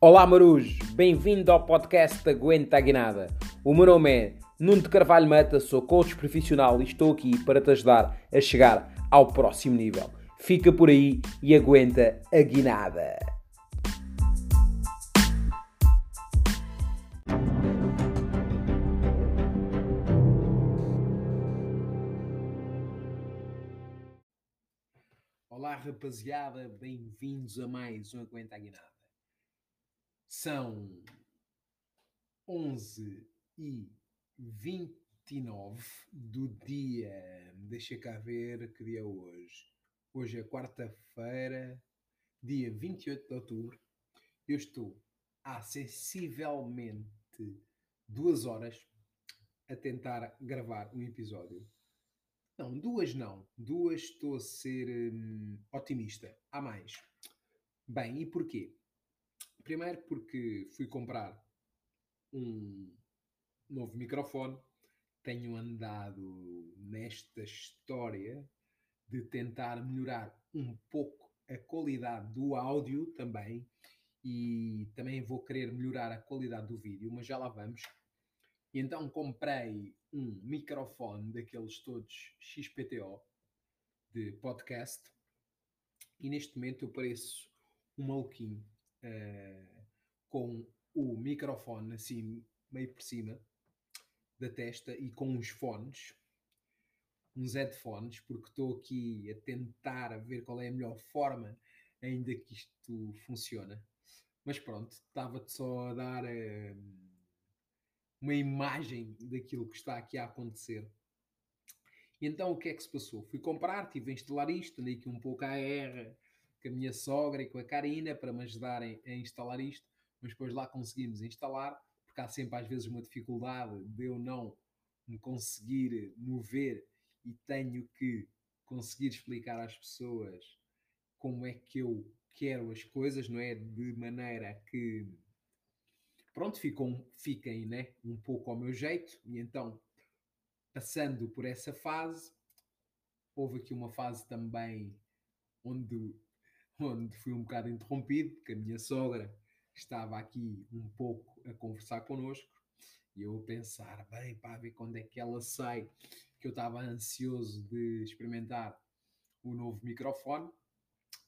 Olá Marujos, bem-vindo ao podcast Aguenta a Guinada. O meu nome é Nuno de Carvalho Mata, sou coach profissional e estou aqui para te ajudar a chegar ao próximo nível. Fica por aí e aguenta a guinada. Olá rapaziada, bem-vindos a mais um Aguenta a Guinada. São 11 e 29 do dia. Deixa cá ver que dia é hoje. Hoje é quarta-feira, dia 28 de outubro. Eu estou há sensivelmente duas horas a tentar gravar um episódio. Não, duas não. Duas estou a ser hum, otimista. Há mais. Bem, e porquê? Primeiro porque fui comprar um novo microfone. Tenho andado nesta história de tentar melhorar um pouco a qualidade do áudio também e também vou querer melhorar a qualidade do vídeo, mas já lá vamos. E então comprei um microfone daqueles todos XPTO de podcast e neste momento eu pareço um maluquinho uh, com o microfone assim meio por cima da testa e com uns fones, uns headphones, porque estou aqui a tentar a ver qual é a melhor forma ainda que isto funciona. Mas pronto, estava-te só a dar uh, uma imagem daquilo que está aqui a acontecer. Então o que é que se passou? Fui comprar, tive a instalar isto, andei aqui um pouco a R com a minha sogra e com a Karina para me ajudarem a instalar isto, mas depois lá conseguimos instalar, porque há sempre às vezes uma dificuldade de eu não me conseguir mover e tenho que conseguir explicar às pessoas como é que eu quero as coisas, não é? De maneira que pronto, ficam, fiquem né, um pouco ao meu jeito, e então, passando por essa fase, houve aqui uma fase também onde, onde fui um bocado interrompido, porque a minha sogra estava aqui um pouco a conversar connosco, e eu a pensar, bem, pá, ver quando é que ela sai, que eu estava ansioso de experimentar o novo microfone.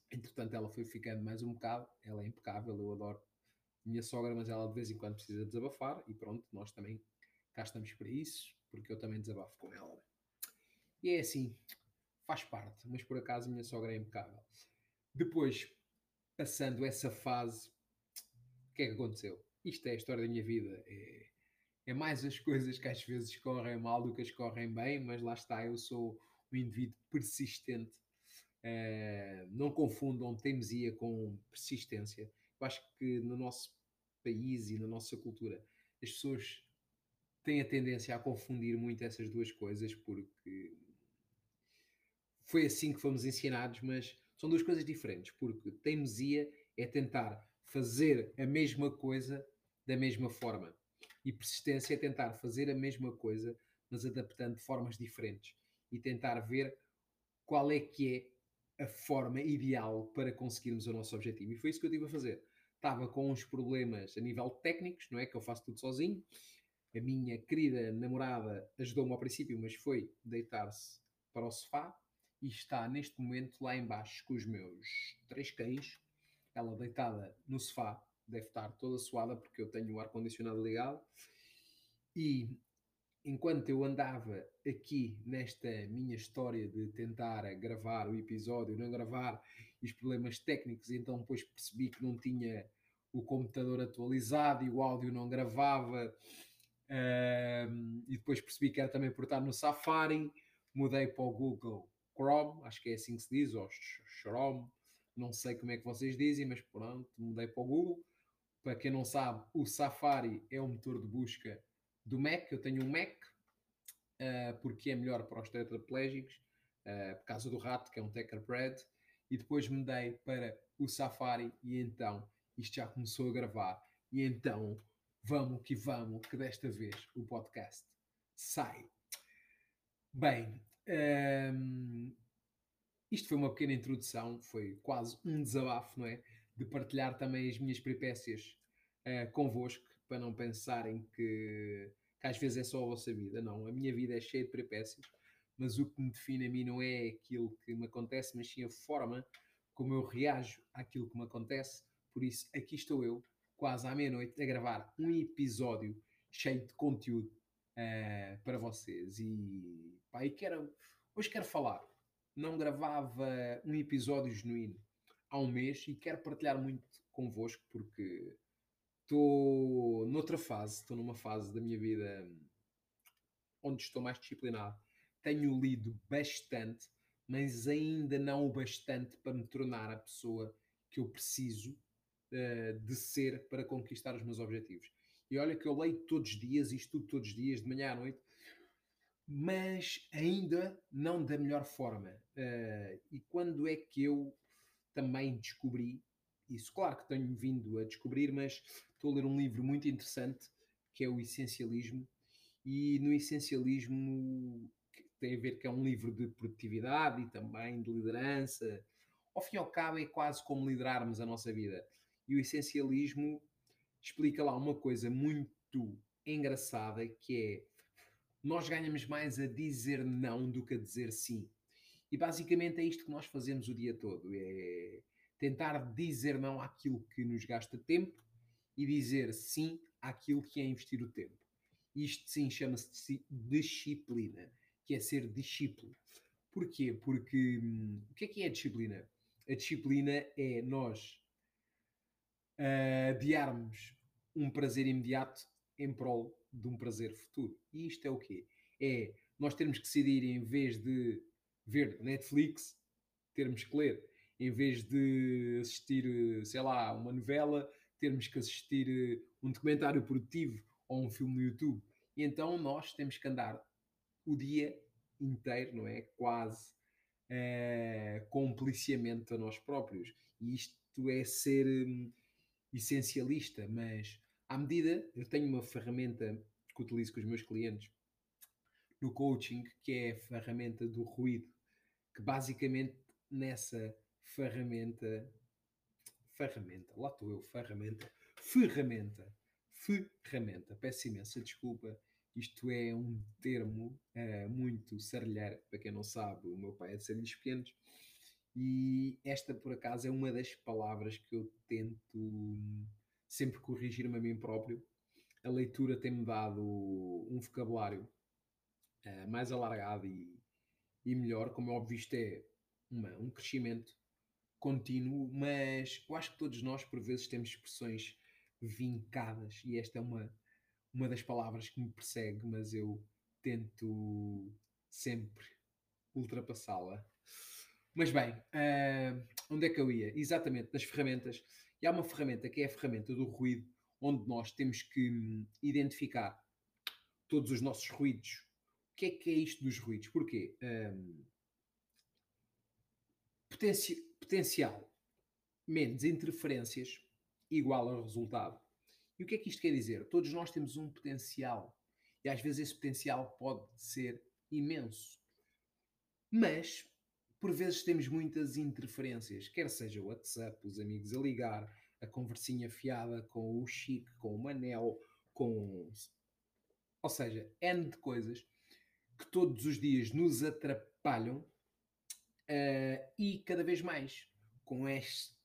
Entretanto, ela foi ficando mais um bocado, ela é impecável, eu adoro minha sogra, mas ela de vez em quando precisa desabafar e pronto, nós também cá estamos para isso, porque eu também desabafo com ela. E é assim, faz parte, mas por acaso minha sogra é impecável. Depois, passando essa fase, o que é que aconteceu? Isto é a história da minha vida. É, é mais as coisas que às vezes correm mal do que as correm bem, mas lá está, eu sou um indivíduo persistente. Uh, não confundam teimosia com persistência. Eu acho que no nosso país e na nossa cultura as pessoas têm a tendência a confundir muito essas duas coisas porque foi assim que fomos ensinados, mas são duas coisas diferentes, porque teimosia é tentar fazer a mesma coisa da mesma forma. E persistência é tentar fazer a mesma coisa, mas adaptando de formas diferentes. E tentar ver qual é que é a forma ideal para conseguirmos o nosso objetivo. E foi isso que eu estive a fazer estava com uns problemas a nível técnicos, não é? Que eu faço tudo sozinho. A minha querida namorada ajudou-me ao princípio, mas foi deitar-se para o sofá e está neste momento lá embaixo com os meus três cães. Ela deitada no sofá, deve estar toda suada porque eu tenho o ar-condicionado ligado. E enquanto eu andava aqui nesta minha história de tentar gravar o episódio, não gravar, e os problemas técnicos, então depois percebi que não tinha o computador atualizado e o áudio não gravava, um, e depois percebi que era também por estar no Safari, mudei para o Google Chrome, acho que é assim que se diz, ou Chrome, não sei como é que vocês dizem, mas pronto, mudei para o Google. Para quem não sabe, o Safari é o motor de busca do Mac. Eu tenho um Mac uh, porque é melhor para os tetraplégicos, uh, por causa do rato, que é um Teckerpred. E depois mudei para o Safari e então isto já começou a gravar. E então vamos que vamos, que desta vez o podcast sai. Bem, um, isto foi uma pequena introdução, foi quase um desabafo, não é? De partilhar também as minhas peripécias uh, convosco, para não pensarem que, que às vezes é só a vossa vida. Não, a minha vida é cheia de peripécias, mas o que me define a mim não é aquilo que me acontece, mas sim a forma como eu reajo àquilo que me acontece. Por isso, aqui estou eu, quase à meia-noite, a gravar um episódio cheio de conteúdo uh, para vocês. E, pá, e quero, hoje quero falar. Não gravava um episódio genuíno há um mês e quero partilhar muito convosco porque estou noutra fase, estou numa fase da minha vida onde estou mais disciplinado. Tenho lido bastante, mas ainda não o bastante para me tornar a pessoa que eu preciso uh, de ser para conquistar os meus objetivos. E olha que eu leio todos os dias, estudo todos os dias, de manhã à noite, mas ainda não da melhor forma. Uh, e quando é que eu também descobri isso? Claro que tenho vindo a descobrir, mas estou a ler um livro muito interessante que é o Essencialismo. E no Essencialismo tem a ver que é um livro de produtividade e também de liderança. Ao fim e ao cabo, é quase como liderarmos a nossa vida. E o Essencialismo explica lá uma coisa muito engraçada que é nós ganhamos mais a dizer não do que a dizer sim. E basicamente é isto que nós fazemos o dia todo: é tentar dizer não àquilo que nos gasta tempo e dizer sim àquilo que é investir o tempo. Isto sim chama-se disciplina, que é ser discípulo. Porquê? Porque hum, o que é que é a disciplina? A disciplina é nós uh, adiarmos um prazer imediato em prol de um prazer futuro. E isto é o quê? É nós termos que decidir, em vez de ver Netflix, termos que ler. Em vez de assistir, sei lá, uma novela, termos que assistir eh, um documentário produtivo ou um filme no YouTube. E então nós temos que andar o dia inteiro, não é? Quase é, com um policiamento a nós próprios. E isto é ser hum, essencialista, mas à medida, eu tenho uma ferramenta que utilizo com os meus clientes no coaching, que é a ferramenta do ruído, que basicamente nessa ferramenta, ferramenta, lá estou eu, ferramenta, ferramenta, ferramenta, peço imensa desculpa, isto é um termo uh, muito serrilheiro, para quem não sabe, o meu pai é de serrilhos pequenos, e esta, por acaso, é uma das palavras que eu tento sempre corrigir-me a mim próprio. A leitura tem-me dado um vocabulário uh, mais alargado e, e, melhor. Como é óbvio, isto é uma, um crescimento contínuo, mas eu acho que todos nós, por vezes, temos expressões vincadas e esta é uma, uma das palavras que me persegue, mas eu tento sempre ultrapassá-la. Mas bem, uh, onde é que eu ia? Exatamente, nas ferramentas. E há uma ferramenta que é a ferramenta do ruído, onde nós temos que hum, identificar todos os nossos ruídos. O que é que é isto dos ruídos? Porquê? Um, potenci potencial menos interferências igual ao resultado. E o que é que isto quer dizer? Todos nós temos um potencial e às vezes esse potencial pode ser imenso. Mas por vezes temos muitas interferências, quer seja o WhatsApp, os amigos a ligar, a conversinha fiada com o Chique, com o Manel, com. Ou seja, N de coisas que todos os dias nos atrapalham uh, e cada vez mais com esta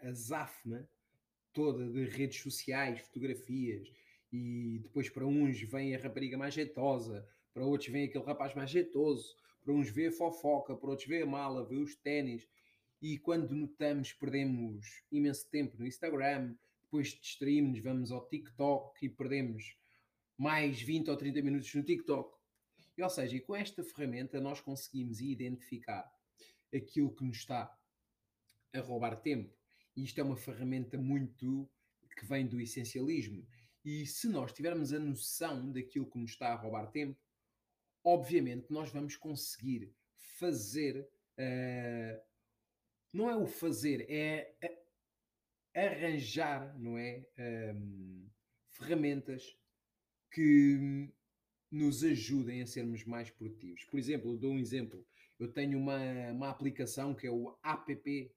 azáfama toda de redes sociais, fotografias e depois para uns vem a rapariga mais jeitosa, para outros vem aquele rapaz mais jeitoso, para uns vê a fofoca, para outros vê a mala, vê os ténis, e quando notamos perdemos imenso tempo no Instagram, depois distraímos, vamos ao TikTok e perdemos mais 20 ou 30 minutos no TikTok. E, ou seja, e com esta ferramenta nós conseguimos identificar aquilo que nos está a roubar tempo. E isto é uma ferramenta muito que vem do essencialismo. E se nós tivermos a noção daquilo que nos está a roubar tempo, obviamente nós vamos conseguir fazer. Uh, não é o fazer, é arranjar, não é? Um, ferramentas que nos ajudem a sermos mais produtivos. Por exemplo, eu dou um exemplo. Eu tenho uma, uma aplicação que é o app,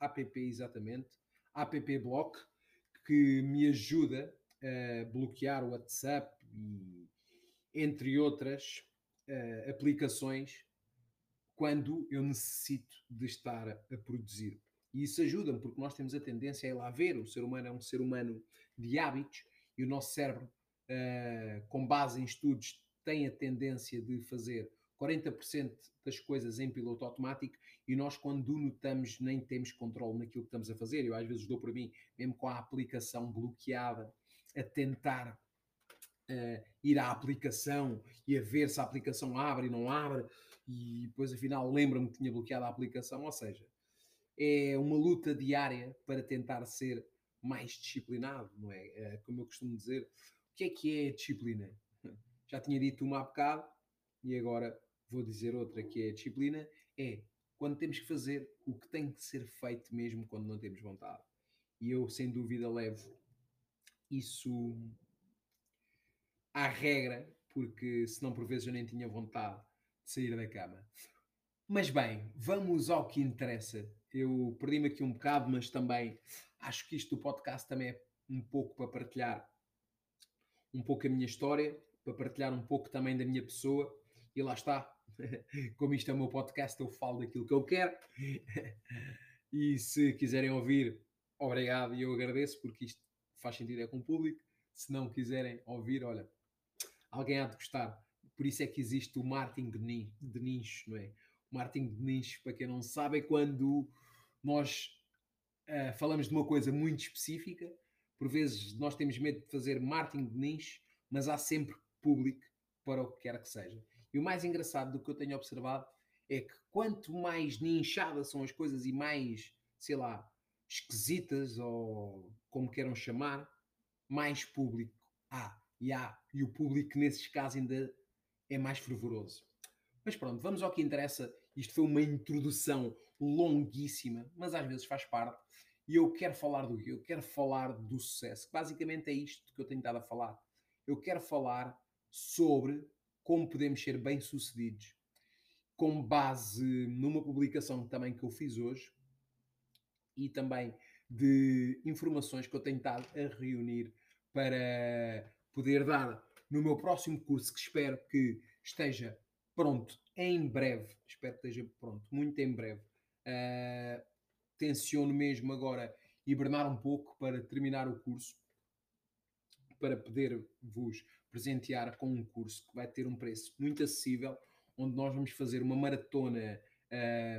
app exatamente, app Block, que me ajuda a bloquear o WhatsApp e entre outras uh, aplicações quando eu necessito de estar a produzir. E isso ajuda-me, porque nós temos a tendência a ir lá ver. O ser humano é um ser humano de hábitos e o nosso cérebro, uh, com base em estudos, tem a tendência de fazer 40% das coisas em piloto automático e nós, quando notamos, nem temos controle naquilo que estamos a fazer. Eu, às vezes, dou para mim, mesmo com a aplicação bloqueada, a tentar uh, ir à aplicação e a ver se a aplicação abre e não abre, e depois, afinal, lembro-me que tinha bloqueado a aplicação. Ou seja, é uma luta diária para tentar ser mais disciplinado, não é? é como eu costumo dizer, o que é que é disciplina? Já tinha dito uma há bocado e agora vou dizer outra que é disciplina, é quando temos que fazer o que tem que ser feito mesmo quando não temos vontade. E eu, sem dúvida, levo isso à regra, porque senão por vezes eu nem tinha vontade de sair da cama. Mas bem, vamos ao que interessa. Eu perdi-me aqui um bocado, mas também acho que isto do podcast também é um pouco para partilhar um pouco a minha história, para partilhar um pouco também da minha pessoa. E lá está, como isto é o meu podcast, eu falo daquilo que eu quero. E se quiserem ouvir, obrigado e eu agradeço, porque isto faz sentido é com o público. Se não quiserem ouvir, olha, alguém há de gostar. Por isso é que existe o marketing de nicho, não é? O marketing de nicho, para quem não sabe, é quando nós uh, falamos de uma coisa muito específica. Por vezes nós temos medo de fazer marketing de nicho, mas há sempre público para o que quer que seja. E o mais engraçado do que eu tenho observado é que quanto mais ninchadas são as coisas e mais, sei lá, esquisitas ou como queiram chamar, mais público há. E há. E o público, nesses casos, ainda é mais fervoroso. Mas pronto, vamos ao que interessa. Isto foi uma introdução longuíssima, mas às vezes faz parte. E eu quero falar do? Eu quero falar do sucesso. Basicamente é isto que eu tenho estado a falar. Eu quero falar sobre como podemos ser bem-sucedidos, com base numa publicação também que eu fiz hoje e também de informações que eu tenho estado a reunir para poder dar no meu próximo curso, que espero que esteja pronto em breve. Espero que esteja pronto, muito em breve. Uh, tenciono mesmo agora hibernar um pouco para terminar o curso, para poder vos presentear com um curso que vai ter um preço muito acessível, onde nós vamos fazer uma maratona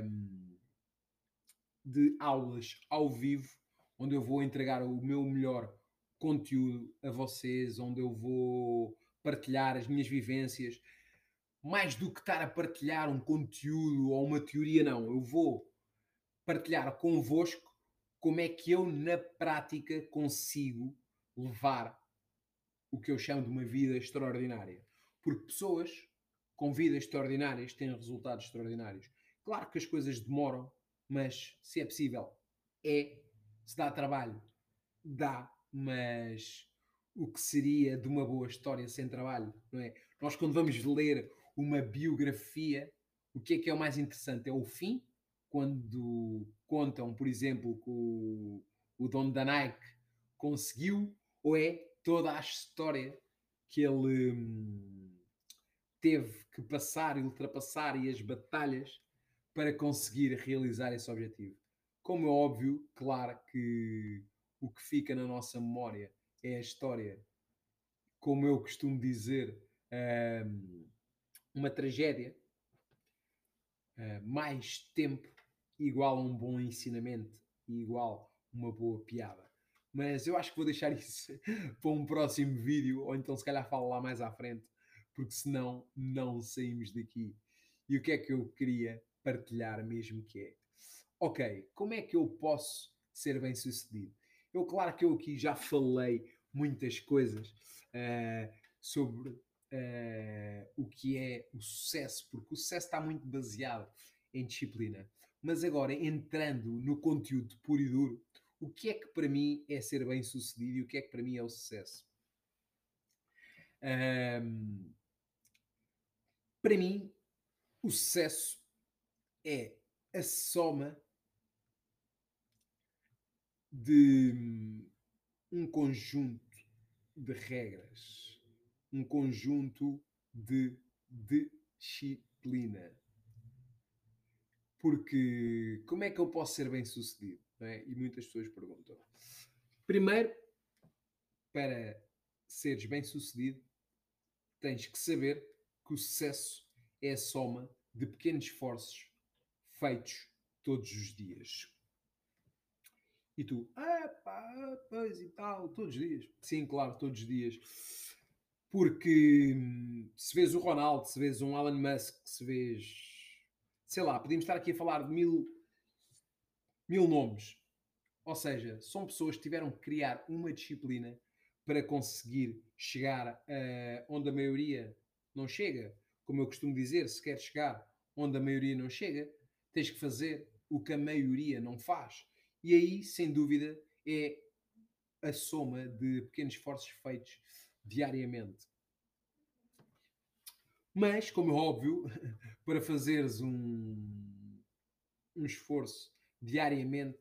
um, de aulas ao vivo, onde eu vou entregar o meu melhor conteúdo a vocês, onde eu vou partilhar as minhas vivências. Mais do que estar a partilhar um conteúdo ou uma teoria, não. Eu vou partilhar convosco como é que eu, na prática, consigo levar o que eu chamo de uma vida extraordinária. Porque pessoas com vidas extraordinárias têm resultados extraordinários. Claro que as coisas demoram, mas se é possível, é. Se dá trabalho, dá, mas o que seria de uma boa história sem trabalho, não é? Nós, quando vamos ler uma biografia, o que é que é o mais interessante? É o fim, quando contam, por exemplo, que o, o dono da Nike conseguiu, ou é toda a história que ele hum, teve que passar e ultrapassar e as batalhas para conseguir realizar esse objetivo. Como é óbvio, claro que o que fica na nossa memória é a história, como eu costumo dizer, uma tragédia, hum, mais tempo igual a um bom ensinamento igual uma boa piada. Mas eu acho que vou deixar isso para um próximo vídeo, ou então se calhar falo lá mais à frente, porque senão não saímos daqui. E o que é que eu queria partilhar mesmo que é? Ok, como é que eu posso ser bem sucedido? Eu, claro que eu aqui já falei muitas coisas uh, sobre uh, o que é o sucesso, porque o sucesso está muito baseado em disciplina. Mas agora, entrando no conteúdo puro e duro, o que é que para mim é ser bem sucedido e o que é que para mim é o sucesso? Um, para mim, o sucesso é a soma de um conjunto de regras, um conjunto de disciplina. Porque como é que eu posso ser bem sucedido? É? E muitas pessoas perguntam. Primeiro, para seres bem sucedido, tens que saber que o sucesso é a soma de pequenos esforços feitos todos os dias. E tu, ah pá, pois e tal, todos os dias. Sim, claro, todos os dias. Porque hum, se vês o Ronaldo, se vês um Elon Musk, se vês, sei lá, podemos estar aqui a falar de mil, mil nomes. Ou seja, são pessoas que tiveram que criar uma disciplina para conseguir chegar a onde a maioria não chega. Como eu costumo dizer, se queres chegar onde a maioria não chega, tens que fazer o que a maioria não faz. E aí, sem dúvida, é a soma de pequenos esforços feitos diariamente. Mas, como é óbvio, para fazeres um, um esforço diariamente,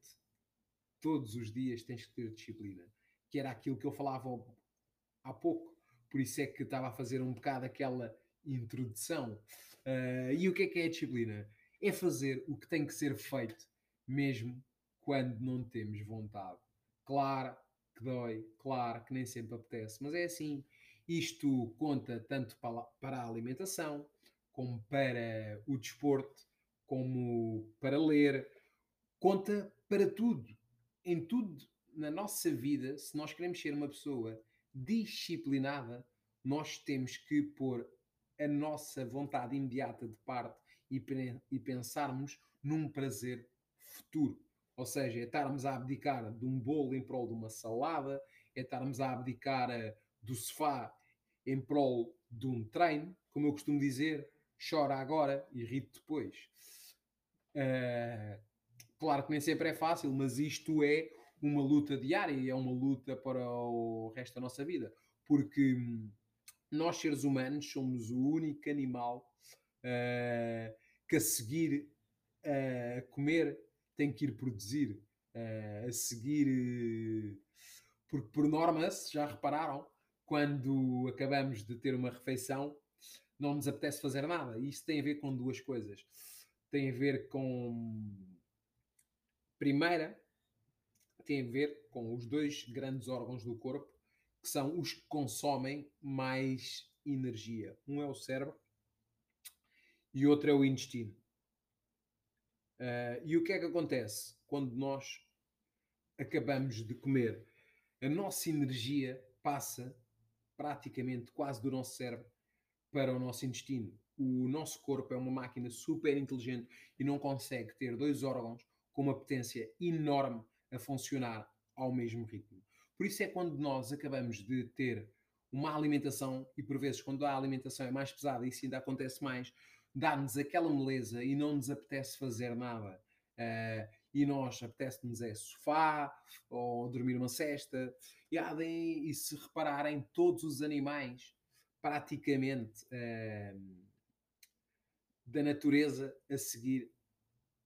todos os dias, tens que ter disciplina. Que era aquilo que eu falava há pouco. Por isso é que estava a fazer um bocado aquela introdução. Uh, e o que é que é a disciplina? É fazer o que tem que ser feito, mesmo quando não temos vontade. Claro que dói, claro que nem sempre apetece, mas é assim. Isto conta tanto para a alimentação, como para o desporto, como para ler, conta para tudo. Em tudo na nossa vida, se nós queremos ser uma pessoa disciplinada, nós temos que pôr a nossa vontade imediata de parte e, e pensarmos num prazer futuro. Ou seja, é estarmos a abdicar de um bolo em prol de uma salada, é estarmos a abdicar uh, do sofá em prol de um treino, como eu costumo dizer, chora agora e ri depois. Uh, claro que nem sempre é fácil, mas isto é uma luta diária e é uma luta para o resto da nossa vida, porque hum, nós seres humanos somos o único animal uh, que a seguir a comer tem que ir produzir, uh, a seguir. porque, por norma, se já repararam, quando acabamos de ter uma refeição, não nos apetece fazer nada. E isso tem a ver com duas coisas. Tem a ver com. Primeira, tem a ver com os dois grandes órgãos do corpo, que são os que consomem mais energia. Um é o cérebro e outro é o intestino. Uh, e o que é que acontece quando nós acabamos de comer? A nossa energia passa praticamente quase do nosso cérebro para o nosso intestino. O nosso corpo é uma máquina super inteligente e não consegue ter dois órgãos com uma potência enorme a funcionar ao mesmo ritmo. Por isso é quando nós acabamos de ter uma alimentação, e por vezes quando a alimentação é mais pesada, isso ainda acontece mais, dá-nos aquela moleza e não nos apetece fazer nada. Uh, e nós apetece-nos é sofá ou dormir uma cesta. E, e se repararem, todos os animais, praticamente uh, da natureza, a seguir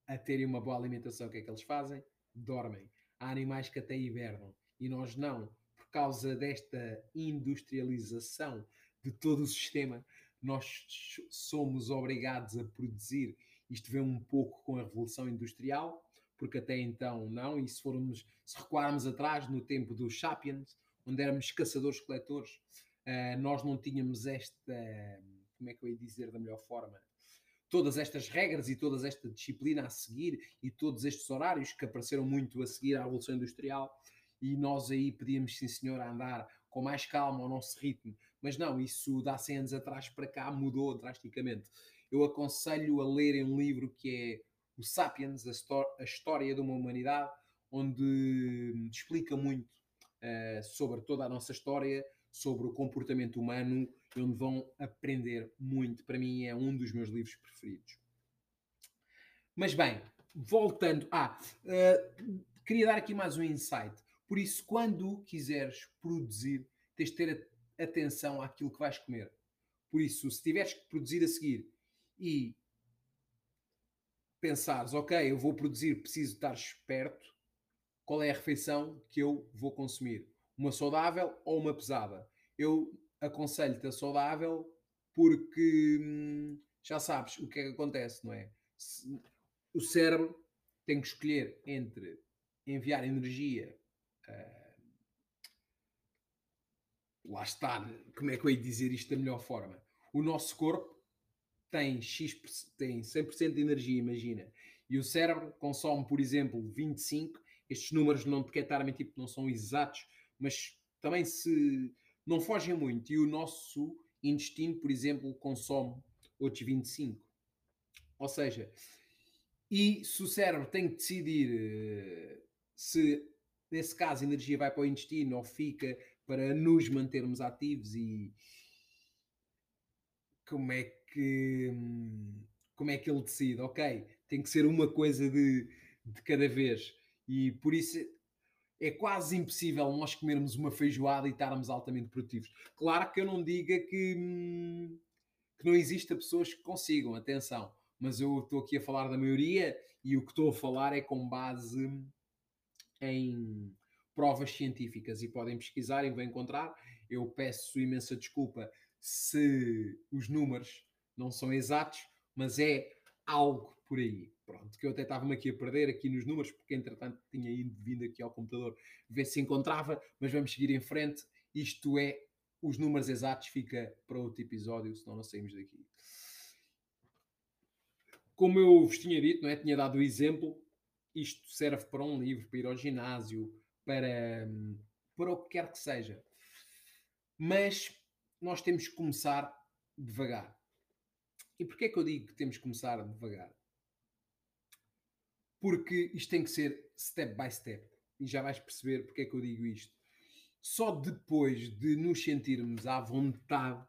a terem uma boa alimentação, o que é que eles fazem? Dormem. Há animais que até hibernam e nós não, por causa desta industrialização de todo o sistema, nós somos obrigados a produzir. Isto vem um pouco com a Revolução Industrial, porque até então não, e se formos, se recuarmos atrás no tempo dos Sapiens, onde éramos caçadores-coletores, uh, nós não tínhamos esta, como é que eu ia dizer da melhor forma, todas estas regras e toda esta disciplina a seguir e todos estes horários que apareceram muito a seguir à Revolução Industrial e nós aí podíamos, sim senhor, andar com mais calma ao nosso ritmo, mas não, isso dá 100 anos atrás para cá mudou drasticamente. Eu aconselho a lerem um livro que é o Sapiens, a, História de uma Humanidade, onde explica muito uh, sobre toda a nossa história, sobre o comportamento humano, e onde vão aprender muito. Para mim é um dos meus livros preferidos. Mas bem, voltando. Ah, uh, queria dar aqui mais um insight. Por isso, quando quiseres produzir, tens de ter atenção àquilo que vais comer. Por isso, se tiveres que produzir a seguir e pensares, ok, eu vou produzir, preciso estar esperto, qual é a refeição que eu vou consumir? uma saudável ou uma pesada. Eu aconselho-te a saudável porque hum, já sabes o que é que acontece, não é? Se, o cérebro tem que escolher entre enviar energia. Uh, lá está, como é que eu ia dizer isto da melhor forma? O nosso corpo tem, X, tem 100% de energia, imagina, e o cérebro consome, por exemplo, 25, estes números não mentir porque não são exatos, mas também se não fogem muito, e o nosso intestino, por exemplo, consome outros 25. Ou seja, e se o cérebro tem que decidir eh, se, nesse caso, a energia vai para o intestino ou fica para nos mantermos ativos e como é que como é que ele decide? Ok, tem que ser uma coisa de, de cada vez e por isso é quase impossível nós comermos uma feijoada e estarmos altamente produtivos. Claro que eu não diga que, que não exista pessoas que consigam, atenção mas eu estou aqui a falar da maioria e o que estou a falar é com base em provas científicas e podem pesquisar e vão encontrar. Eu peço imensa desculpa se os números não são exatos, mas é algo por aí. Pronto, que eu até estava-me aqui a perder aqui nos números, porque entretanto tinha ido vindo aqui ao computador ver se encontrava, mas vamos seguir em frente. Isto é, os números exatos fica para outro episódio, senão não saímos daqui como eu vos tinha dito, não é? tinha dado o exemplo, isto serve para um livro, para ir ao ginásio, para, para o que quer que seja. Mas nós temos que começar devagar. E porquê é que eu digo que temos que começar devagar? Porque isto tem que ser step by step. E já vais perceber porque é que eu digo isto. Só depois de nos sentirmos à vontade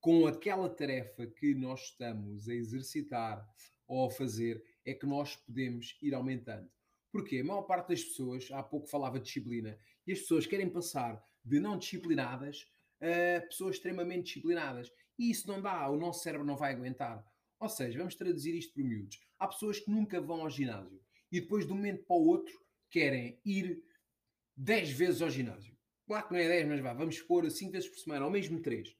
com aquela tarefa que nós estamos a exercitar ou a fazer, é que nós podemos ir aumentando. Porque a maior parte das pessoas, há pouco falava de disciplina, e as pessoas querem passar de não disciplinadas a pessoas extremamente disciplinadas. E isso não dá, o nosso cérebro não vai aguentar. Ou seja, vamos traduzir isto por miúdos. Há pessoas que nunca vão ao ginásio e depois de um momento para o outro querem ir 10 vezes ao ginásio. Claro que não é 10, mas vá, vamos pôr 5 vezes por semana, ou mesmo 3.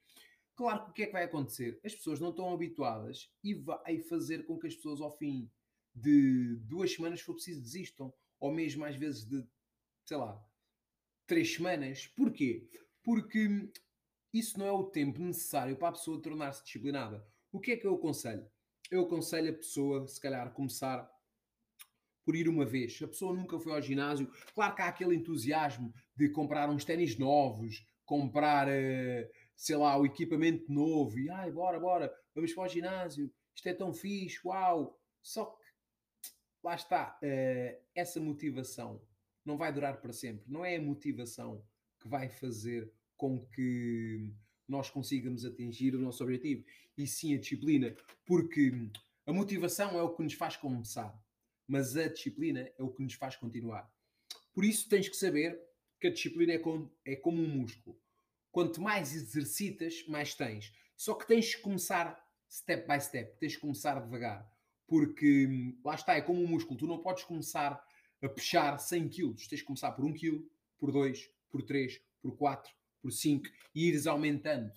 Claro que o que é que vai acontecer? As pessoas não estão habituadas e vai fazer com que as pessoas, ao fim de duas semanas, for preciso, desistam. Ou mesmo às vezes de, sei lá, três semanas. Porquê? Porque isso não é o tempo necessário para a pessoa tornar-se disciplinada. O que é que eu aconselho? Eu aconselho a pessoa, se calhar, começar por ir uma vez. A pessoa nunca foi ao ginásio. Claro que há aquele entusiasmo de comprar uns ténis novos, comprar. Uh, sei lá, o equipamento novo e ai, bora, bora, vamos para o ginásio, isto é tão fixe, uau! Só lá está, uh, essa motivação não vai durar para sempre. Não é a motivação que vai fazer com que nós consigamos atingir o nosso objetivo, e sim a disciplina, porque a motivação é o que nos faz começar, mas a disciplina é o que nos faz continuar. Por isso tens que saber que a disciplina é como, é como um músculo quanto mais exercitas, mais tens. Só que tens que começar step by step, tens que começar devagar. Porque hum, lá está, é como um músculo, tu não podes começar a puxar 100 kg, tens que começar por 1 kg, por 2, por 3, por 4, por 5 e ires aumentando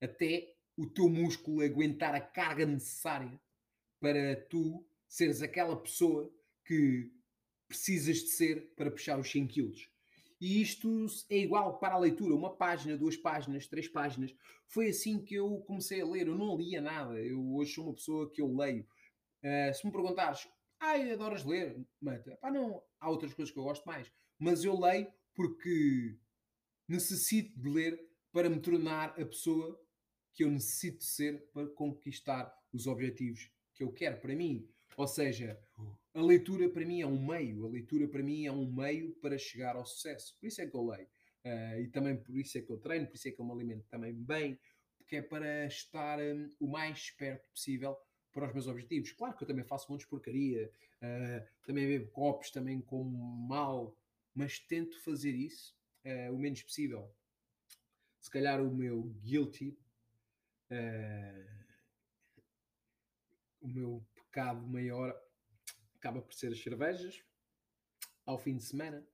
até o teu músculo aguentar a carga necessária para tu seres aquela pessoa que precisas de ser para puxar os 100 kg. E isto é igual para a leitura, uma página, duas páginas, três páginas. Foi assim que eu comecei a ler. Eu não lia nada. Eu hoje sou uma pessoa que eu leio. Uh, se me perguntares, ai, adoras ler? Mata. Pá, não. Há outras coisas que eu gosto mais. Mas eu leio porque necessito de ler para me tornar a pessoa que eu necessito ser para conquistar os objetivos que eu quero para mim. Ou seja, a leitura para mim é um meio, a leitura para mim é um meio para chegar ao sucesso. Por isso é que eu leio. Uh, e também por isso é que eu treino, por isso é que eu me alimento também bem, porque é para estar um, o mais perto possível para os meus objetivos. Claro que eu também faço montes de porcaria, uh, também bebo copos, também como mal, mas tento fazer isso uh, o menos possível. Se calhar o meu guilty, o meu pecado maior acaba por ser as cervejas ao fim de semana.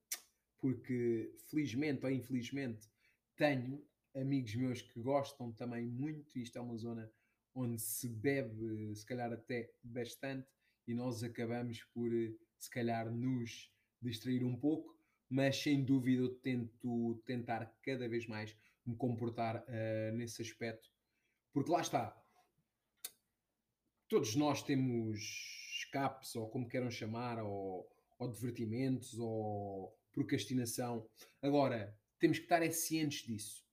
porque felizmente ou infelizmente tenho amigos meus que gostam também muito. Isto é uma zona onde se bebe, se calhar até bastante, e nós acabamos por, se calhar, nos distrair um pouco, mas sem dúvida eu tento tentar cada vez mais me comportar uh, nesse aspecto, porque lá está, todos nós temos escapes, ou como queiram chamar, ou, ou divertimentos, ou procrastinação. Agora, temos que estar é cientes disso,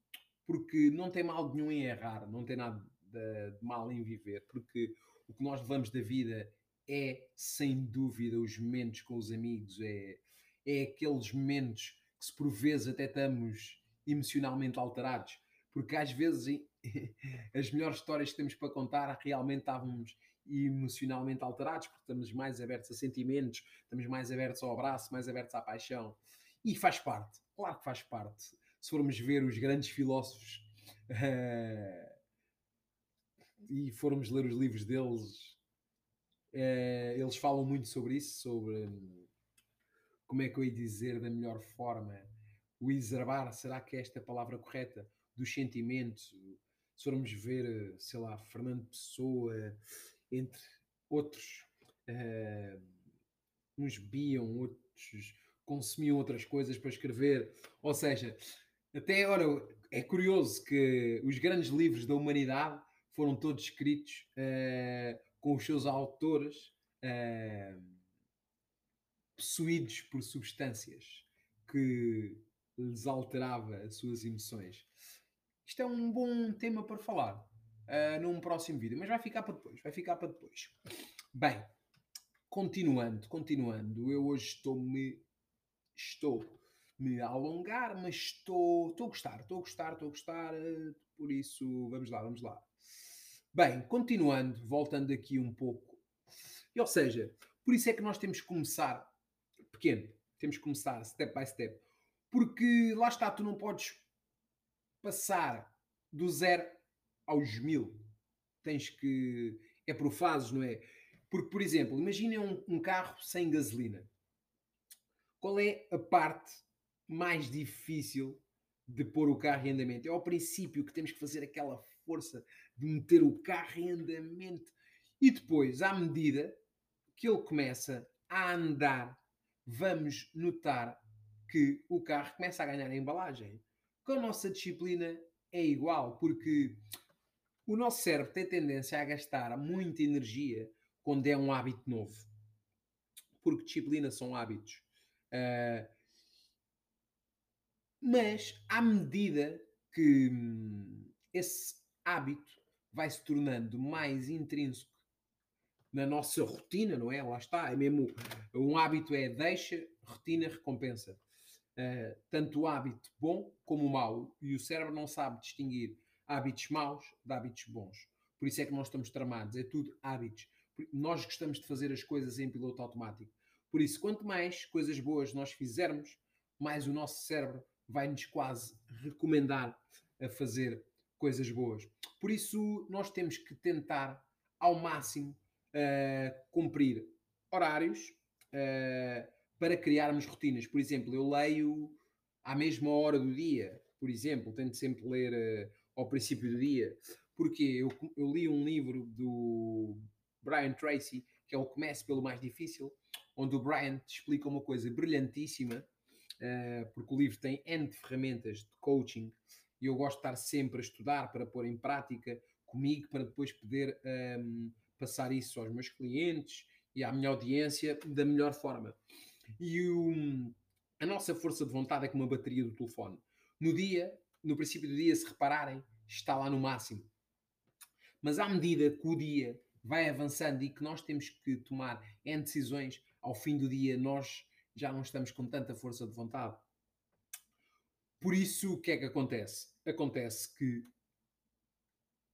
porque não tem mal nenhum em errar, não tem nada de, mal em viver, porque o que nós levamos da vida é, sem dúvida, os momentos com os amigos, é, é aqueles momentos que, se por vezes até estamos emocionalmente alterados, porque às vezes as melhores histórias que temos para contar realmente estávamos emocionalmente alterados, porque estamos mais abertos a sentimentos, estamos mais abertos ao abraço, mais abertos à paixão. E faz parte, claro que faz parte. Se formos ver os grandes filósofos uh, e formos ler os livros deles, uh, eles falam muito sobre isso, sobre como é que eu ia dizer da melhor forma, o exervar, será que é esta a palavra correta? Dos sentimentos. Se formos ver, sei lá, Fernando Pessoa, entre outros, uh, uns biam, outros consumiam outras coisas para escrever. Ou seja, até ora, é curioso que os grandes livros da humanidade foram todos escritos uh, com os seus autores uh, possuídos por substâncias que lhes alterava as suas emoções. Isto é um bom tema para falar uh, num próximo vídeo, mas vai ficar para depois, vai ficar para depois. Bem, continuando, continuando, eu hoje estou-me estou me a alongar, mas estou, estou a gostar, estou a gostar, estou a gostar, por isso vamos lá, vamos lá. Bem, continuando, voltando aqui um pouco, e, ou seja, por isso é que nós temos que começar pequeno, temos que começar step by step, porque lá está, tu não podes passar do zero aos mil. Tens que. É por fases, não é? Porque, por exemplo, imaginem um, um carro sem gasolina. Qual é a parte mais difícil de pôr o carro em andamento? É ao princípio que temos que fazer aquela força de meter o carro em andamento. E depois, à medida que ele começa a andar, vamos notar que o carro começa a ganhar a embalagem. Com a nossa disciplina é igual, porque o nosso cérebro tem tendência a gastar muita energia quando é um hábito novo. Porque disciplina são hábitos. Uh, mas, à medida que hum, esse hábito vai se tornando mais intrínseco na nossa rotina, não é? Lá está, é mesmo um hábito é deixa, rotina, recompensa. Uh, tanto o hábito bom como o mau, e o cérebro não sabe distinguir hábitos maus de hábitos bons. Por isso é que nós estamos tramados, é tudo hábitos. Nós gostamos de fazer as coisas em piloto automático. Por isso, quanto mais coisas boas nós fizermos, mais o nosso cérebro vai nos quase recomendar a fazer coisas boas. Por isso, nós temos que tentar ao máximo uh, cumprir horários uh, para criarmos rotinas. Por exemplo, eu leio à mesma hora do dia, por exemplo, tento sempre ler uh, ao princípio do dia. Porque eu, eu li um livro do Brian Tracy, que é o Comece pelo Mais Difícil, onde o Brian te explica uma coisa brilhantíssima, porque o livro tem N de ferramentas de coaching e eu gosto de estar sempre a estudar para pôr em prática comigo, para depois poder um, passar isso aos meus clientes e à minha audiência da melhor forma. E o, a nossa força de vontade é como uma bateria do telefone. No dia no princípio do dia, se repararem, está lá no máximo. Mas à medida que o dia vai avançando e que nós temos que tomar decisões, ao fim do dia nós já não estamos com tanta força de vontade. Por isso, o que é que acontece? Acontece que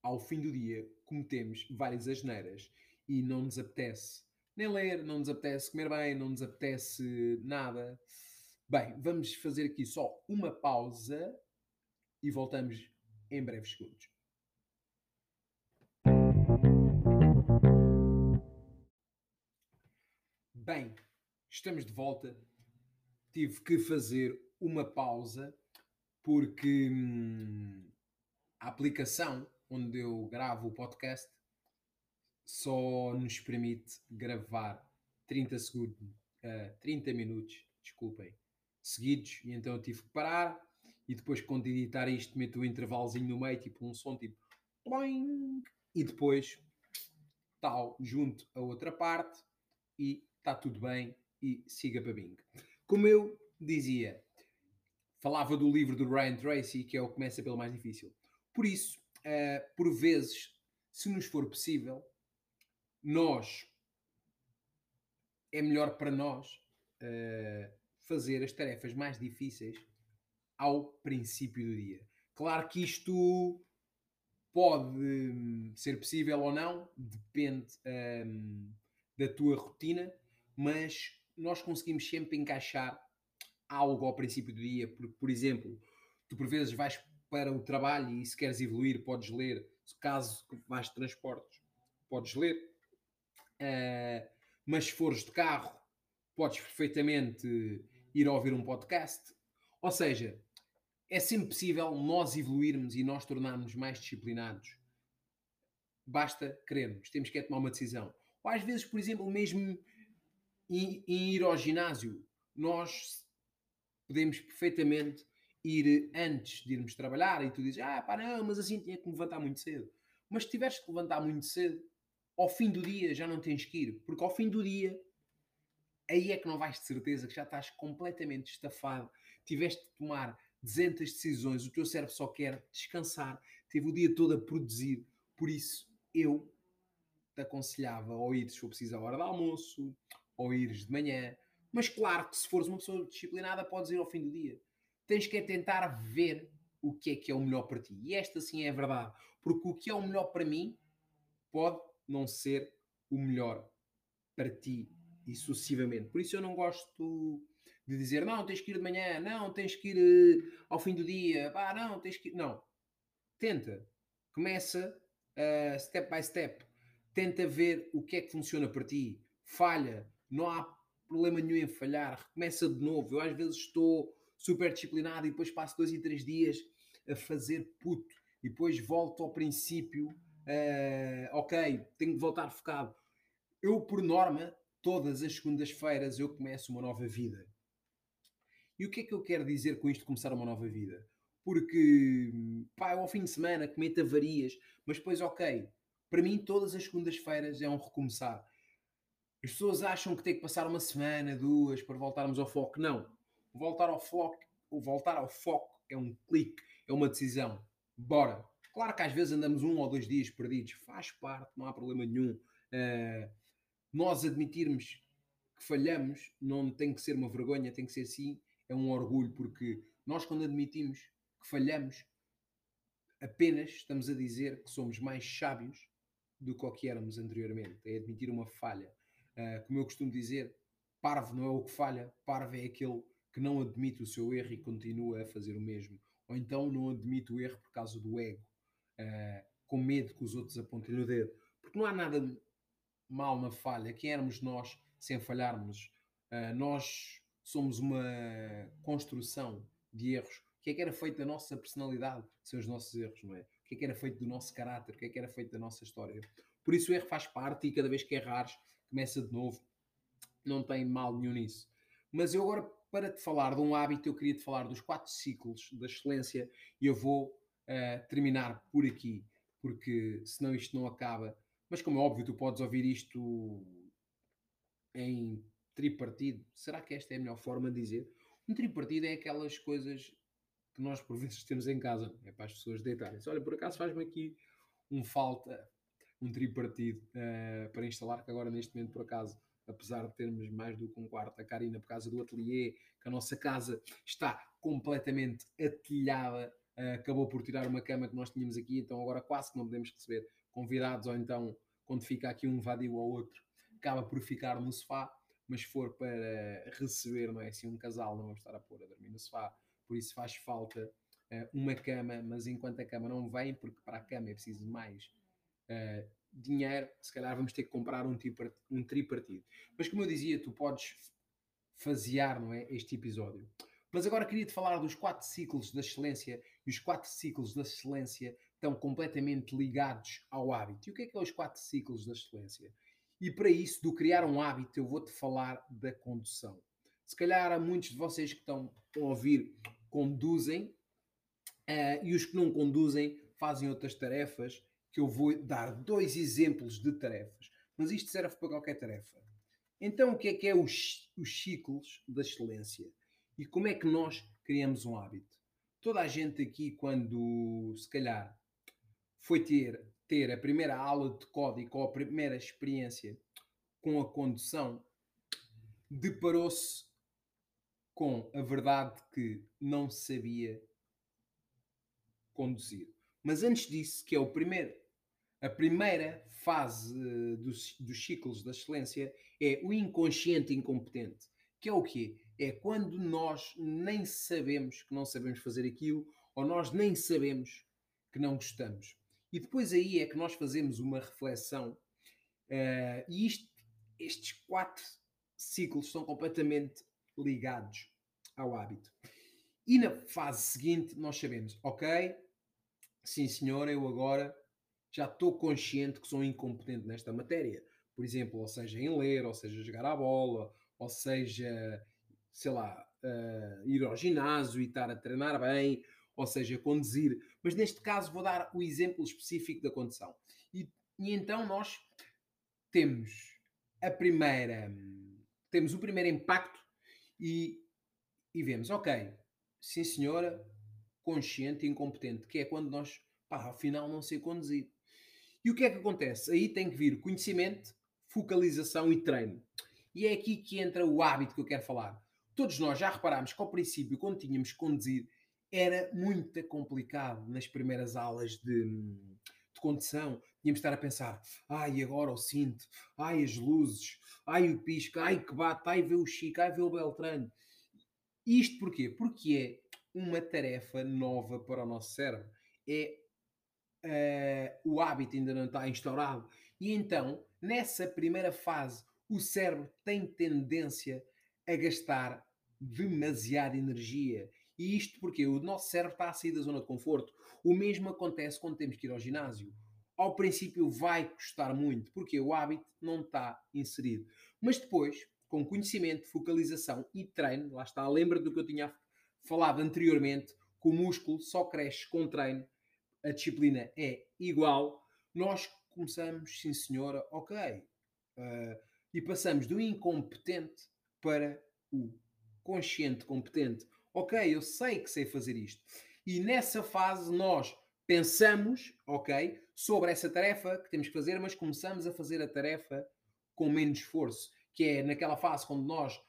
ao fim do dia cometemos várias asneiras e não nos apetece nem ler, não nos apetece comer bem, não nos apetece nada. Bem, vamos fazer aqui só uma pausa e voltamos em breves segundos. Bem, estamos de volta tive que fazer uma pausa porque hum, a aplicação onde eu gravo o podcast só nos permite gravar 30 segundos, uh, 30 minutos, desculpem, seguidos, e então eu tive que parar e depois quando editar isto meto um intervalozinho no meio, tipo um som tipo e depois tal, junto a outra parte e está tudo bem e siga para Bing. Como eu dizia, falava do livro do Ryan Tracy, que é o começa pelo mais difícil. Por isso, uh, por vezes, se nos for possível, nós é melhor para nós uh, fazer as tarefas mais difíceis ao princípio do dia. Claro que isto pode um, ser possível ou não, depende um, da tua rotina, mas nós conseguimos sempre encaixar algo ao princípio do dia, porque, por exemplo, tu por vezes vais para o trabalho e se queres evoluir, podes ler, caso vais de transportes, podes ler, uh, mas se fores de carro, podes perfeitamente ir ouvir um podcast. Ou seja, é sempre possível nós evoluirmos e nós tornarmos mais disciplinados. Basta querermos, temos que é tomar uma decisão. Ou às vezes, por exemplo, mesmo em, em ir ao ginásio, nós podemos perfeitamente ir antes de irmos trabalhar e tu dizes, ah pá, não, mas assim tinha que me levantar muito cedo. Mas se tiveres que levantar muito cedo, ao fim do dia já não tens que ir, porque ao fim do dia aí é que não vais de certeza que já estás completamente estafado, tiveste de tomar 200 decisões, o teu cérebro só quer descansar, teve o dia todo a produzir, por isso eu te aconselhava ou ires se for preciso à hora do almoço, ou ires de manhã, mas claro que se fores uma pessoa disciplinada podes ir ao fim do dia. Tens que é tentar ver o que é que é o melhor para ti. E esta sim é a verdade, porque o que é o melhor para mim pode não ser o melhor para ti e sucessivamente. Por isso eu não gosto de dizer não, tens que ir de manhã, não, tens que ir uh, ao fim do dia, pá, não, tens que ir. Não. Tenta. Começa uh, step by step. Tenta ver o que é que funciona para ti. Falha. Não há problema nenhum em falhar. Recomeça de novo. Eu às vezes estou super disciplinado e depois passo dois e três dias a fazer puto. E depois volto ao princípio. Uh, ok, tenho de voltar focado. Eu, por norma, todas as segundas-feiras eu começo uma nova vida. E o que é que eu quero dizer com isto começar uma nova vida? Porque, pá, ao fim de semana cometo avarias, mas depois, ok, para mim todas as segundas-feiras é um recomeçar. As pessoas acham que tem que passar uma semana, duas, para voltarmos ao foco. Não. Voltar ao foco, voltar ao foco é um clique, é uma decisão. Bora. Claro que às vezes andamos um ou dois dias perdidos, faz parte, não há problema nenhum. Uh, nós admitirmos que falhamos não tem que ser uma vergonha, tem que ser sim é um orgulho, porque nós, quando admitimos que falhamos, apenas estamos a dizer que somos mais sábios do que o que éramos anteriormente. É admitir uma falha. Uh, como eu costumo dizer, parvo não é o que falha, parvo é aquele que não admite o seu erro e continua a fazer o mesmo. Ou então não admite o erro por causa do ego, uh, com medo que os outros apontem o dedo. Porque não há nada mal na falha. Quem éramos nós sem falharmos? Uh, nós somos uma construção de erros. O que é que era feito da nossa personalidade sem os nossos erros, não é? O que é que era feito do nosso caráter? O que é que era feito da nossa história? Por isso o erro faz parte e cada vez que errares, começa de novo. Não tem mal nenhum nisso. Mas eu agora, para te falar de um hábito, eu queria te falar dos quatro ciclos da excelência e eu vou uh, terminar por aqui, porque senão isto não acaba. Mas como é óbvio, tu podes ouvir isto em tripartido. Será que esta é a melhor forma de dizer? Um tripartido é aquelas coisas que nós por vezes temos em casa, é para as pessoas deitarem-se. Olha, por acaso faz-me aqui um falta, um tripartido uh, para instalar, que agora neste momento por acaso, apesar de termos mais do que um quarto, a Karina por causa do ateliê, que a nossa casa está completamente atilhada, uh, acabou por tirar uma cama que nós tínhamos aqui, então agora quase que não podemos receber convidados, ou então quando fica aqui um vadio ou outro, acaba por ficar no sofá mas for para receber, não é assim, um casal, não vamos estar a pôr a dormir no sofá, por isso faz falta uh, uma cama, mas enquanto a cama não vem, porque para a cama é preciso mais uh, dinheiro, se calhar vamos ter que comprar um, um tripartido. Mas como eu dizia, tu podes fasear não é, este episódio. Mas agora queria-te falar dos quatro ciclos da excelência e os quatro ciclos da excelência estão completamente ligados ao hábito. E o que é que é os quatro ciclos da excelência? E para isso, do criar um hábito, eu vou-te falar da condução. Se calhar há muitos de vocês que estão a ouvir conduzem uh, e os que não conduzem fazem outras tarefas que eu vou dar dois exemplos de tarefas. Mas isto serve para qualquer tarefa. Então, o que é que é os, os ciclos da excelência? E como é que nós criamos um hábito? Toda a gente aqui, quando se calhar foi ter, ter a primeira aula de código ou a primeira experiência com a condução, deparou-se com a verdade que não sabia conduzir. Mas antes disso, que é o primeiro, a primeira fase uh, dos, dos ciclos da excelência é o inconsciente incompetente, que é o quê? É quando nós nem sabemos que não sabemos fazer aquilo ou nós nem sabemos que não gostamos. E depois aí é que nós fazemos uma reflexão uh, e isto, estes quatro ciclos são completamente ligados ao hábito. E na fase seguinte nós sabemos, ok, sim senhor, eu agora já estou consciente que sou incompetente nesta matéria. Por exemplo, ou seja, em ler, ou seja, jogar à bola, ou seja, sei lá, uh, ir ao ginásio e estar a treinar bem, ou seja, conduzir. Mas neste caso vou dar o exemplo específico da condução. E, e então nós temos a primeira, temos o primeiro impacto e, e vemos, ok, sim senhora, consciente e incompetente, que é quando nós, pá, afinal não sei conduzir. E o que é que acontece? Aí tem que vir conhecimento, focalização e treino. E é aqui que entra o hábito que eu quero falar. Todos nós já reparámos que ao princípio, quando tínhamos que conduzir, era muito complicado nas primeiras aulas de, de condução. Tínhamos de estar a pensar, ai, agora o cinto, ai, as luzes, ai, o pisco, ai, que bate, ai, vê o Chico, ai, vê o Beltrano. Isto porquê? Porque é uma tarefa nova para o nosso cérebro. É uh, o hábito ainda não está instaurado. E então, nessa primeira fase, o cérebro tem tendência a gastar demasiada energia. E isto porque o nosso cérebro está a sair da zona de conforto. O mesmo acontece quando temos que ir ao ginásio. Ao princípio vai custar muito, porque o hábito não está inserido. Mas depois, com conhecimento, focalização e treino, lá está, lembra do que eu tinha falado anteriormente, que o músculo só cresce com treino, a disciplina é igual, nós começamos, sim senhora, ok, uh, e passamos do incompetente para o consciente competente. Ok, eu sei que sei fazer isto. E nessa fase nós pensamos, ok, sobre essa tarefa que temos que fazer, mas começamos a fazer a tarefa com menos esforço, que é naquela fase quando nós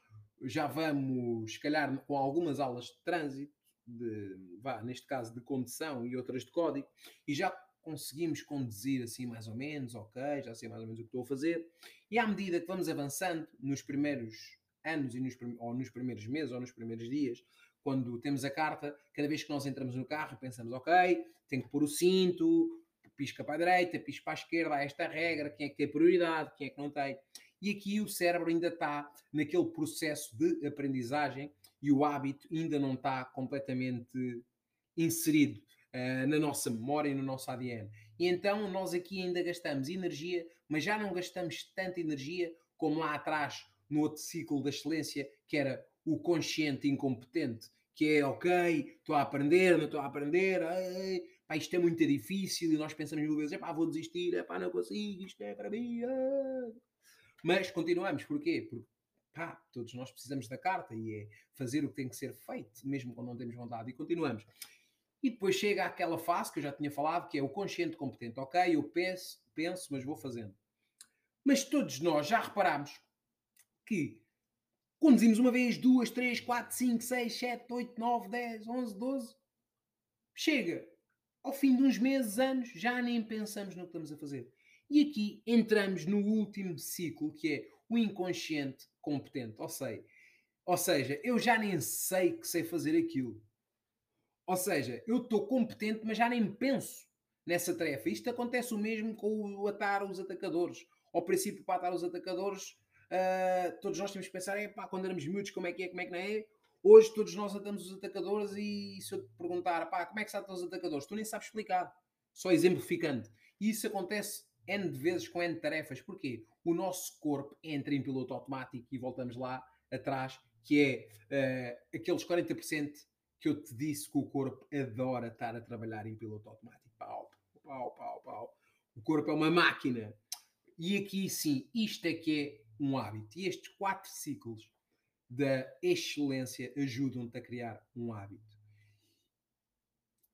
já vamos, se calhar, com algumas aulas de trânsito, de, vá, neste caso de condução e outras de código, e já conseguimos conduzir assim mais ou menos, ok, já sei mais ou menos o que estou a fazer, e à medida que vamos avançando nos primeiros anos, e nos, ou nos primeiros meses, ou nos primeiros dias, quando temos a carta, cada vez que nós entramos no carro, pensamos, ok, tenho que pôr o cinto, pisca para a direita, pisca para a esquerda, há esta regra, quem é que tem prioridade, quem é que não tem. E aqui o cérebro ainda está naquele processo de aprendizagem e o hábito ainda não está completamente inserido uh, na nossa memória e no nosso ADN. E então nós aqui ainda gastamos energia, mas já não gastamos tanta energia como lá atrás no outro ciclo da excelência, que era o consciente incompetente, que é ok, estou a aprender, não estou a aprender, ai, pá, isto é muito difícil, e nós pensamos mil vezes, vou desistir, pá, não consigo, isto é para mim. Ai. Mas continuamos, porquê? Porque pá, todos nós precisamos da carta e é fazer o que tem que ser feito, mesmo quando não temos vontade, e continuamos. E depois chega aquela fase que eu já tinha falado, que é o consciente competente. Ok, eu penso, penso, mas vou fazendo. Mas todos nós já reparamos que conduzimos uma vez, duas, três, quatro, cinco, seis, sete, oito, nove, dez, onze, doze. Chega ao fim de uns meses, anos, já nem pensamos no que estamos a fazer. E aqui entramos no último ciclo, que é o inconsciente competente. Ou, sei, ou seja, eu já nem sei que sei fazer aquilo. Ou seja, eu estou competente, mas já nem penso nessa tarefa. Isto acontece o mesmo com o atar os atacadores. Ao princípio, para atar os atacadores, Uh, todos nós temos que pensar, é pá, quando éramos miúdos, como é que é, como é que não é? Hoje todos nós atamos os atacadores e se eu te perguntar, pá, como é que se atam os atacadores? Tu nem sabes explicar. Só exemplificando. E isso acontece N de vezes com N tarefas. Porquê? O nosso corpo entra em piloto automático e voltamos lá atrás, que é uh, aqueles 40% que eu te disse que o corpo adora estar a trabalhar em piloto automático. Pau, pau, pau, pau. O corpo é uma máquina. E aqui sim, isto é que é um hábito. E estes quatro ciclos da excelência ajudam-te a criar um hábito.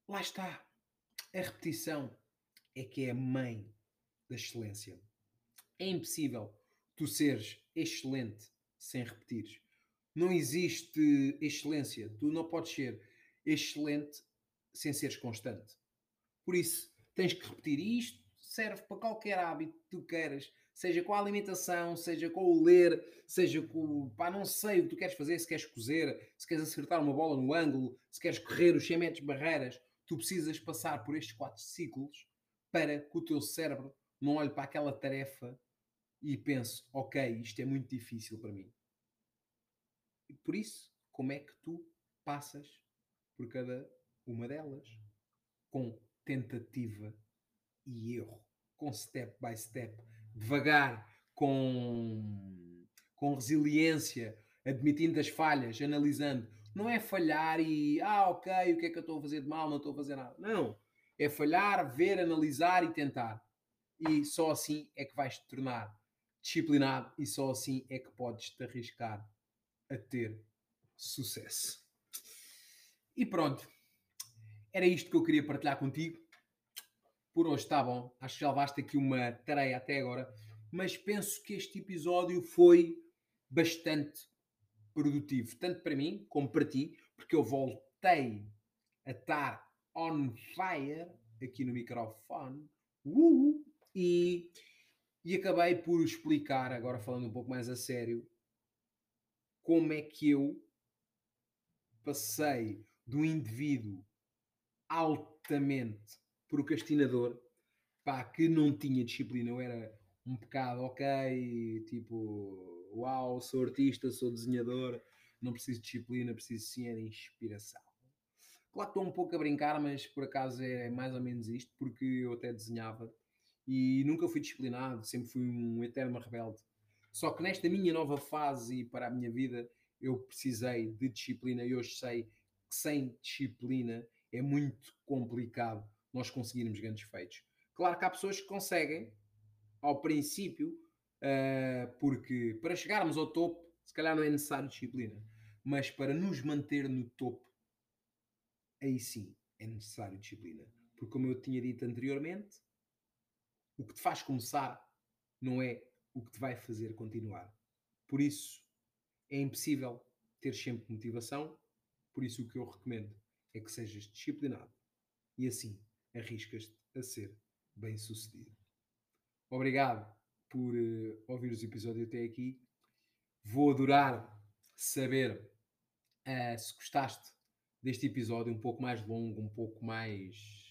Lá está. A repetição é que é a mãe da excelência. É impossível tu seres excelente sem repetires. Não existe excelência. Tu não podes ser excelente sem seres constante. Por isso, tens que repetir. E isto serve para qualquer hábito que tu queiras, seja com a alimentação, seja com o ler, seja com. pá, não sei o que tu queres fazer, se queres cozer, se queres acertar uma bola no ângulo, se queres correr os 100 metros barreiras. Tu precisas passar por estes quatro ciclos para que o teu cérebro não olhe para aquela tarefa e pense: ok, isto é muito difícil para mim. E por isso, como é que tu passas por cada uma delas? Com tentativa e erro, com step by step, devagar, com, com resiliência, admitindo as falhas, analisando. Não é falhar e, ah, ok, o que é que eu estou a fazer de mal? Não estou a fazer nada. Não. É falhar, ver, analisar e tentar. E só assim é que vais te tornar disciplinado e só assim é que podes te arriscar a ter sucesso. E pronto. Era isto que eu queria partilhar contigo por hoje está bom. Acho que já basta aqui uma tarefa até agora. Mas penso que este episódio foi bastante produtivo, tanto para mim como para ti, porque eu voltei a estar on fire aqui no microfone uh, e, e acabei por explicar, agora falando um pouco mais a sério, como é que eu passei de um indivíduo altamente procrastinador, pá, que não tinha disciplina, eu era um pecado, ok, tipo, uau, sou artista, sou desenhador, não preciso de disciplina, preciso sim é de inspiração. Claro que estou um pouco a brincar, mas por acaso é mais ou menos isto, porque eu até desenhava e nunca fui disciplinado, sempre fui um eterno rebelde. Só que nesta minha nova fase e para a minha vida, eu precisei de disciplina e hoje sei que sem disciplina é muito complicado nós conseguirmos grandes feitos. Claro que há pessoas que conseguem, ao princípio, uh, porque para chegarmos ao topo, se calhar não é necessário disciplina, mas para nos manter no topo, aí sim é necessário disciplina. Porque, como eu tinha dito anteriormente, o que te faz começar não é o que te vai fazer continuar. Por isso, é impossível ter sempre motivação. Por isso, o que eu recomendo é que sejas disciplinado e assim arriscas-te a ser bem sucedido. Obrigado por uh, ouvir os episódios até aqui. Vou adorar saber uh, se gostaste deste episódio um pouco mais longo, um pouco mais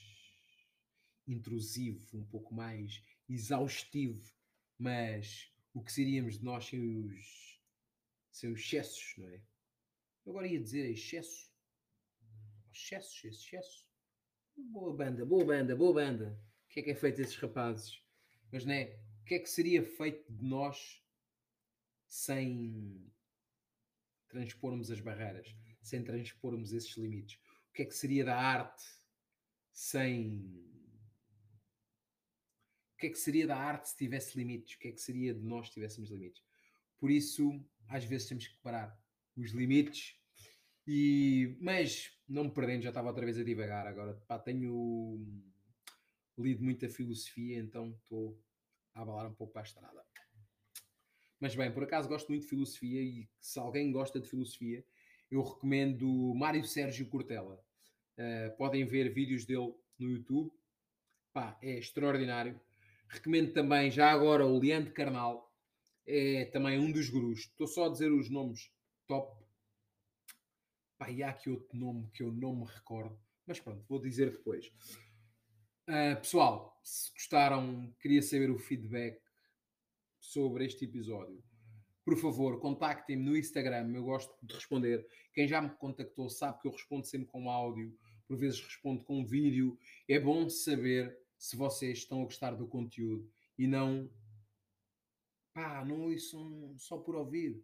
intrusivo, um pouco mais exaustivo, mas o que seríamos de nós sem os, sem os excessos, não é? Eu agora ia dizer excesso. Excessos, excesso. Boa banda, boa banda, boa banda. O que é que é feito desses rapazes? Mas não é? O que é que seria feito de nós sem transpormos as barreiras, sem transpormos esses limites? O que é que seria da arte sem. Que é que seria da arte se tivesse limites? O que é que seria de nós se tivéssemos limites? Por isso, às vezes temos que parar os limites e, mas não me perdendo, já estava outra vez a divagar. Agora pá, tenho lido muita filosofia, então estou a abalar um pouco para a estrada. Mas bem, por acaso gosto muito de filosofia e se alguém gosta de filosofia, eu recomendo Mário Sérgio Cortella. Uh, podem ver vídeos dele no YouTube. Pá, é extraordinário. Recomendo também, já agora, o Leandro Carnal. É também um dos gurus. Estou só a dizer os nomes top Pá, e há aqui outro nome que eu não me recordo, mas pronto, vou dizer depois. Uh, pessoal, se gostaram, queria saber o feedback sobre este episódio. por favor, contactem-me no Instagram, eu gosto de responder. Quem já me contactou sabe que eu respondo sempre com áudio, por vezes respondo com vídeo. É bom saber se vocês estão a gostar do conteúdo e não pá, não ouçam só por ouvir.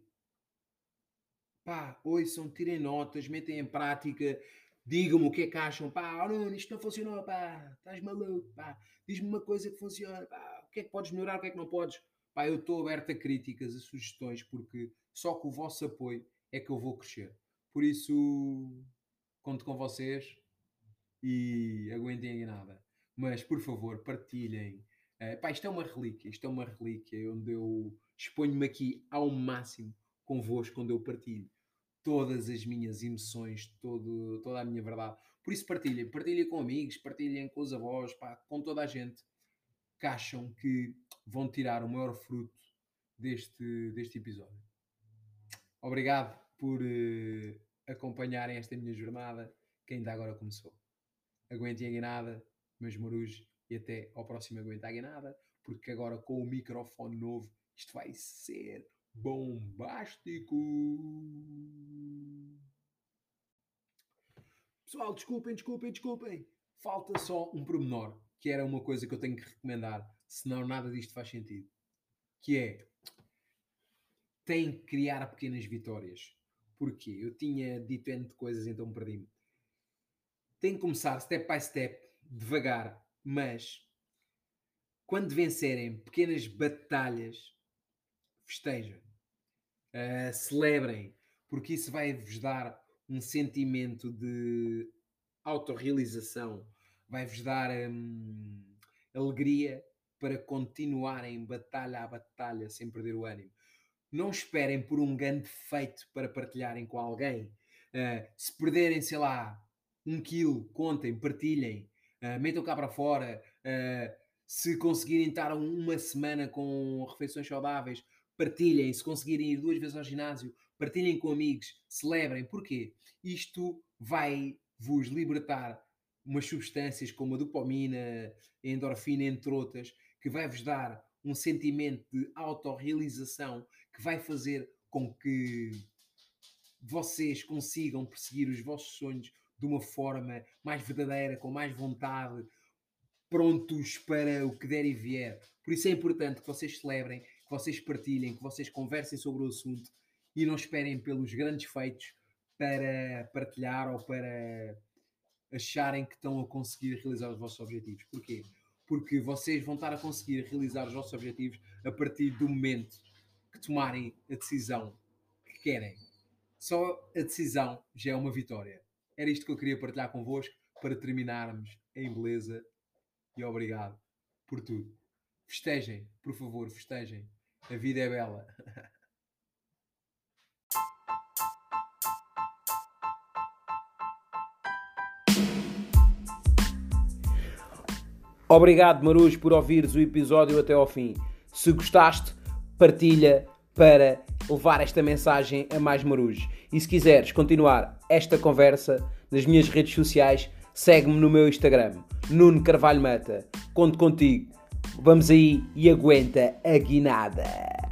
Pá, ouçam, tirem notas, metem em prática, digam-me o que é que acham. Pá, oh, não, isto não funcionou, pá, estás maluco, pá, diz-me uma coisa que funciona, pá, o que é que podes melhorar, o que é que não podes. Pá, eu estou aberto a críticas, a sugestões, porque só com o vosso apoio é que eu vou crescer. Por isso, conto com vocês e aguentem a nada. Mas, por favor, partilhem. Uh, pá, isto é uma relíquia, isto é uma relíquia onde eu exponho-me aqui ao máximo convosco, quando eu partilho todas as minhas emoções, todo, toda a minha verdade. Por isso partilhem, partilhem com amigos, partilhem com os avós, pá, com toda a gente que acham que vão tirar o maior fruto deste, deste episódio. Obrigado por uh, acompanharem esta minha jornada que ainda agora começou. Aguentem a nada, meus marujos, e até ao próximo Aguenta a nada, porque agora com o microfone novo isto vai ser bombástico. Pessoal, desculpem, desculpem, desculpem. Falta só um pormenor, que era uma coisa que eu tenho que recomendar, senão nada disto faz sentido. Que é, tem que criar pequenas vitórias. Porquê? Eu tinha dito N de coisas, então perdi-me. Tem que começar step by step, devagar, mas quando vencerem pequenas batalhas, festejem, uh, celebrem, porque isso vai vos dar um sentimento de autorrealização, vai-vos dar hum, alegria para continuarem batalha a batalha sem perder o ânimo. Não esperem por um grande feito para partilharem com alguém. Uh, se perderem, sei lá, um quilo, contem, partilhem, uh, metam cá para fora. Uh, se conseguirem estar uma semana com refeições saudáveis, partilhem. Se conseguirem ir duas vezes ao ginásio, partilhem com amigos, celebrem. Porquê? Isto vai vos libertar umas substâncias como a dopamina, a endorfina, entre outras, que vai vos dar um sentimento de autorrealização que vai fazer com que vocês consigam perseguir os vossos sonhos de uma forma mais verdadeira, com mais vontade, prontos para o que der e vier. Por isso é importante que vocês celebrem que vocês partilhem, que vocês conversem sobre o assunto e não esperem pelos grandes feitos para partilhar ou para acharem que estão a conseguir realizar os vossos objetivos. Porquê? Porque vocês vão estar a conseguir realizar os vossos objetivos a partir do momento que tomarem a decisão que querem. Só a decisão já é uma vitória. Era isto que eu queria partilhar convosco para terminarmos em beleza e obrigado por tudo. Festejem, por favor, festejem. A vida é bela. Obrigado, Marus, por ouvires o episódio até ao fim. Se gostaste, partilha para levar esta mensagem a mais Marus. E se quiseres continuar esta conversa nas minhas redes sociais, segue-me no meu Instagram, Nuno Carvalho Mata. Conto contigo. Vamos aí e aguenta a guinada.